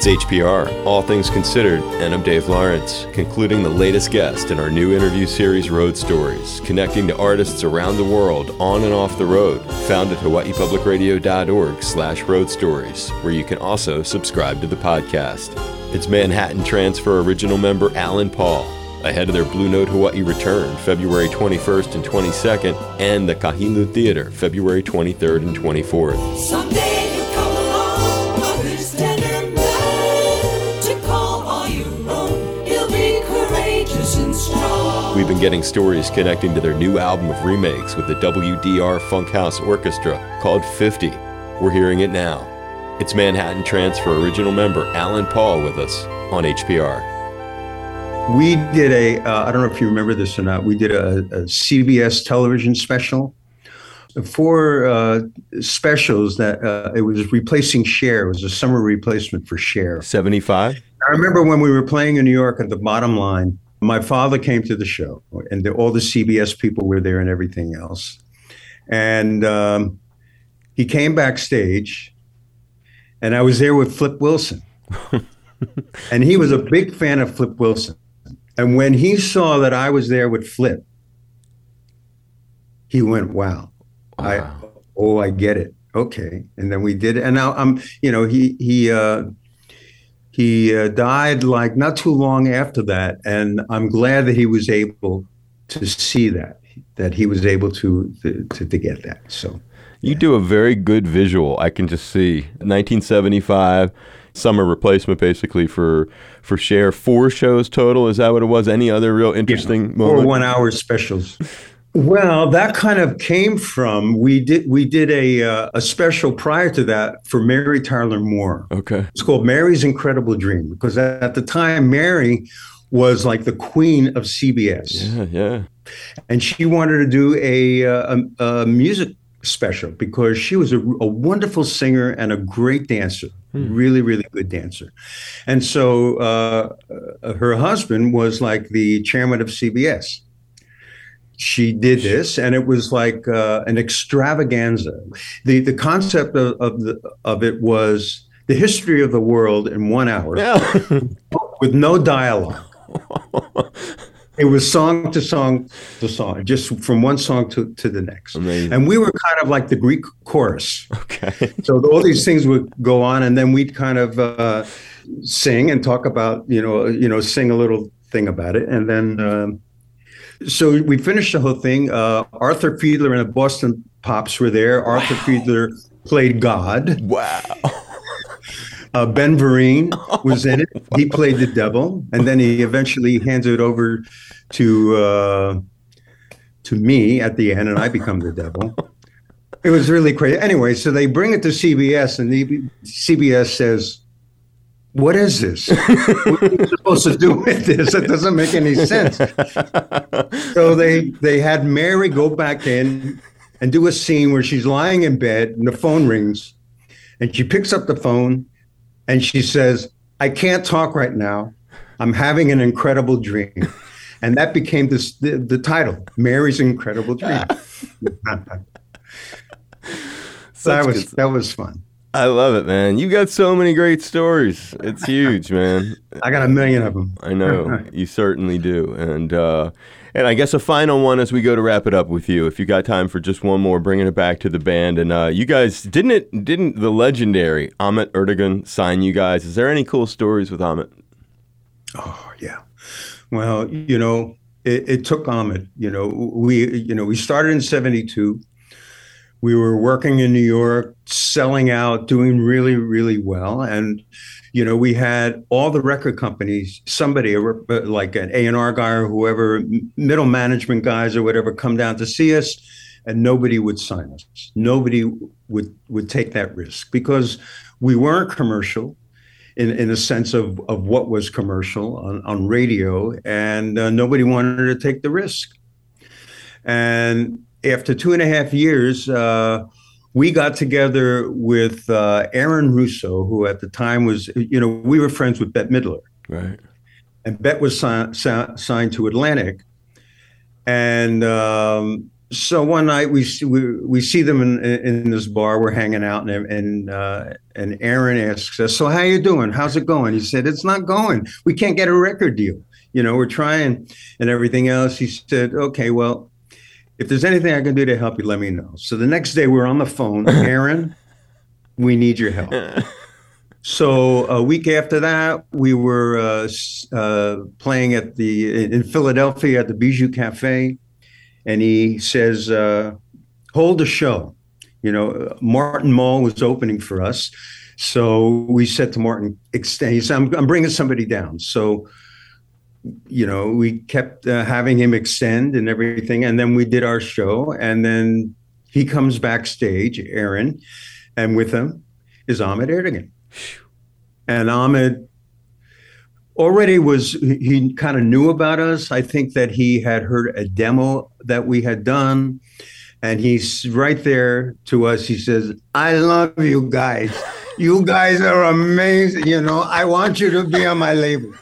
It's HPR, All Things Considered, and I'm Dave Lawrence, concluding the latest guest in our new interview series, Road Stories, connecting to artists around the world on and off the road, found at hawaiipublicradio.org slash road stories, where you can also subscribe to the podcast. It's Manhattan Transfer original member Alan Paul, ahead of their Blue Note Hawaii return, February 21st and 22nd, and the Kahilu Theater, February 23rd and 24th. Someday We've been getting stories connecting to their new album of remakes with the WDR Funkhaus Orchestra called 50. We're hearing it now. It's Manhattan Transfer original member Alan Paul with us on HPR. We did a. Uh, I don't know if you remember this or not. We did a, a CBS television special. Four uh, specials that uh, it was replacing Cher. It was a summer replacement for Cher. 75? I remember when we were playing in New York at the bottom line, my father came to the show and the, all the CBS people were there and everything else. And um, he came backstage and I was there with Flip Wilson. and he was a big fan of Flip Wilson. And when he saw that I was there with Flip, he went, wow. I oh, I get it. Okay. And then we did it. And now I'm, you know, he he uh he uh, died like not too long after that, and I'm glad that he was able to see that, that he was able to to, to get that. So You do a very good visual. I can just see 1975 summer replacement basically for for Cher Four shows total. Is that what it was? Any other real interesting four moment? one hour specials. Well, that kind of came from we did we did a uh, a special prior to that for Mary Tyler Moore. Okay. It's called Mary's Incredible Dream because at the time Mary was like the queen of CBS, Yeah, yeah. and she wanted to do a, uh, a, a music special because she was a, a wonderful singer and a great dancer, really, really good dancer. And so uh, uh, her husband was like the chairman of CBS. She did this, and it was like uh, an extravaganza. the The concept of of, the, of it was the history of the world in one hour with no dialogue. It was song to song to song, just from one song to, to the next. Amazing. And we were kind of like the Greek chorus. Okay. So all these things would go on, and then we'd kind of uh, sing and talk about, you know, you know, sing a little thing about it, and then um, so we finished the whole thing. Uh, Arthur Fiedler and the Boston Pops were there. Arthur Fiedler played God. Wow. Uh, ben Vereen was in it. He played the devil, and then he eventually hands it over to uh, to me at the end, and I become the devil. It was really crazy. Anyway, so they bring it to CBS, and the CBS says, "What is this? what are you supposed to do with this? It doesn't make any sense." So they they had Mary go back in and do a scene where she's lying in bed, and the phone rings, and she picks up the phone and she says, I can't talk right now. I'm having an incredible dream. And that became this, the, the title, Mary's Incredible Dream. so that was that was fun. I love it, man. You got so many great stories. It's huge, man. I got a million of them. I know you certainly do, and uh, and I guess a final one as we go to wrap it up with you. If you got time for just one more, bringing it back to the band, and uh, you guys didn't it didn't the legendary Ahmet Ertegun sign you guys? Is there any cool stories with Ahmet? Oh yeah. Well, you know, it, it took Ahmet. You know, we you know we started in '72. We were working in New York, selling out, doing really really well, and you know we had all the record companies, somebody like an A and R guy or whoever, middle management guys or whatever, come down to see us, and nobody would sign us. Nobody would would take that risk because we weren't commercial in, in a sense of, of what was commercial on, on radio, and uh, nobody wanted to take the risk. And after two and a half years, uh, we got together with uh, Aaron Russo, who at the time was, you know, we were friends with Bette Midler, Right. and Bette was si- si- signed to Atlantic. And um, so one night we see, we, we see them in, in this bar. We're hanging out, and and uh, and Aaron asks us, "So how you doing? How's it going?" He said, "It's not going. We can't get a record deal. You know, we're trying and everything else." He said, "Okay, well, if there's anything I can do to help you, let me know." So the next day we're on the phone, Aaron, we need your help. So a week after that, we were uh, uh, playing at the in Philadelphia at the Bijou Cafe, and he says, uh, "Hold the show." You know, Martin Mull was opening for us, so we said to Martin, "Extend." He said, "I'm, I'm bringing somebody down." So, you know, we kept uh, having him extend and everything, and then we did our show, and then he comes backstage, Aaron, and with him is Ahmet Ertegun. And Ahmet already was, he kind of knew about us. I think that he had heard a demo that we had done. And he's right there to us. He says, I love you guys. You guys are amazing. You know, I want you to be on my label.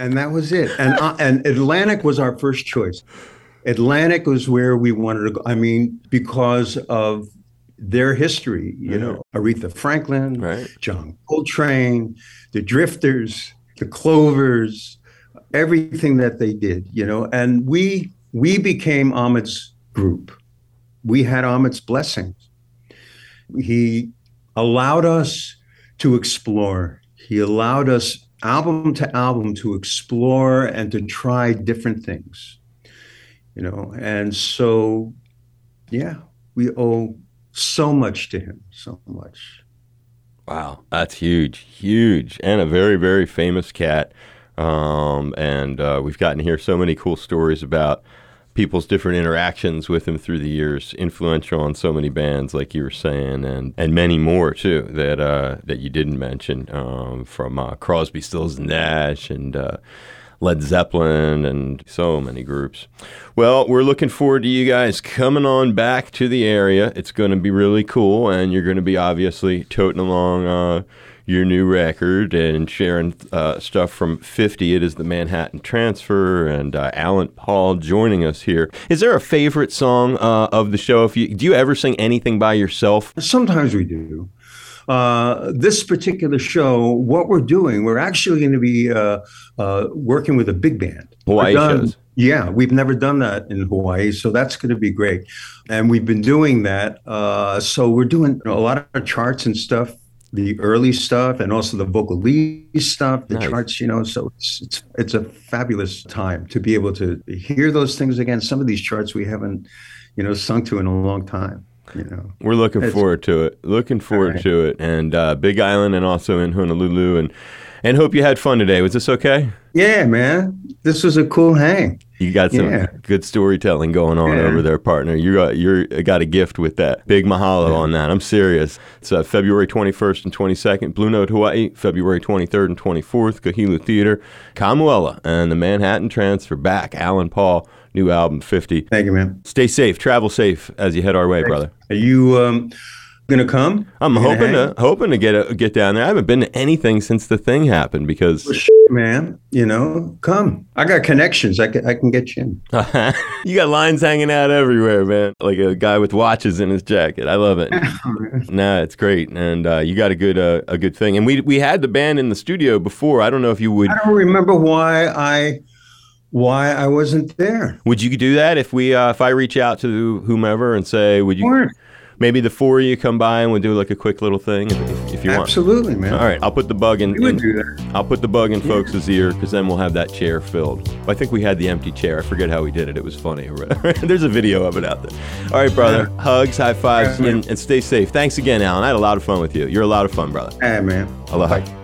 And that was it. And, uh, and Atlantic was our first choice. Atlantic was where we wanted to go. I mean, because of their history, you know, Aretha Franklin, Right. John Coltrane, the Drifters, the Clovers, everything that they did, you know, and we we became Ahmet's group. We had Ahmet's blessings. He allowed us to explore. He allowed us album to album to explore and to try different things. You know, and so yeah, we owe so much to him, so much. Wow, that's huge, huge, and a very, very famous cat. Um, and uh, we've gotten to hear so many cool stories about people's different interactions with him through the years. Influential on so many bands, like you were saying, and and many more too that uh, that you didn't mention, um, from uh, Crosby, Stills Nash, and uh, Led Zeppelin, and so many groups. Well, we're looking forward to you guys coming on back to the area. It's going to be really cool, and you're going to be obviously toting along uh, your new record and sharing uh, stuff from 50. It is the Manhattan Transfer, and uh, Alan Paul joining us here. Is there a favorite song uh, of the show? If you do, you ever sing anything by yourself? Sometimes we do. Uh, this particular show, what we're doing, we're actually going to be uh, uh, working with a big band. Hawaii done- shows. Yeah, we've never done that in Hawaii, so that's going to be great. And we've been doing that. Uh, so we're doing a lot of charts and stuff, the early stuff, and also the vocalese stuff, the Nice. charts. You know, so it's it's it's a fabulous time to be able to hear those things again. Some of these charts we haven't, you know, sung to in a long time. You know. We're looking forward to it. Looking forward right. to it. And uh, Big Island, and also in Honolulu, and and hope you had fun today. Was this okay? Yeah, man. This was a cool hang. You got some Yeah. good storytelling going on Yeah. over there, partner. You got you're got a gift with that. Big mahalo on that. I'm serious. It's uh, February 21st and 22nd, Blue Note, Hawaii. February 23rd and 24th, Kahilu Theater, Kamuela, and the Manhattan Transfer. Back, Alan Paul, new album 50. Thank you, man. Stay safe, travel safe as you head our way, brother. Are you um, gonna come? I'm gonna hoping hang? to hoping to get a, get down there. I haven't been to anything since the thing happened because Well, shit, man. You know, come. I got connections. I can, I can get you in. you got lines hanging out everywhere, man. Like a guy with watches in his jacket. I love it. nah, it's great, and uh, you got a good uh, a good thing. And we we had the band in the studio before. I don't know if you would I don't remember why I why I wasn't there. would you do that if we uh, if I reach out to whomever and say would you. Maybe the four of you come by and we'll do like a quick little thing if, if you want. Absolutely, man. All right, I'll put the bug in. We would in- do that. I'll put the bug in folks' ear because then we'll have that chair filled. I think we had the empty chair. I forget how we did it. It was funny. There's a video of it out there. All right, brother. Hugs, high fives, Yeah, and, and stay safe. Thanks again, Alan. I had a lot of fun with you. You're a lot of fun, brother. Hey, man. Aloha. 5,000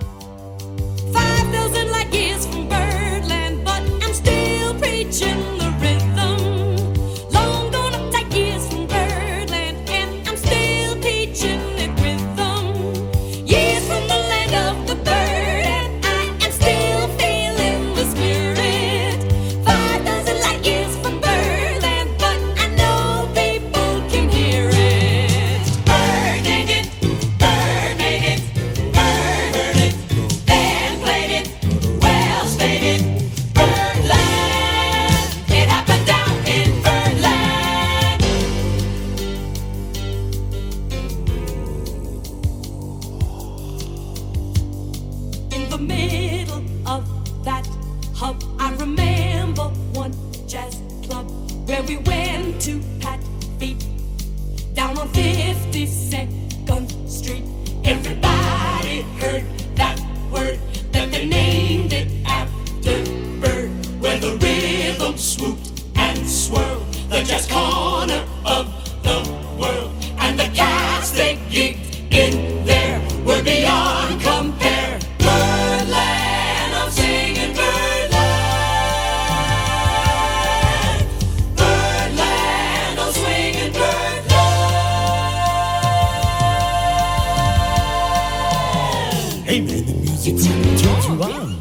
João.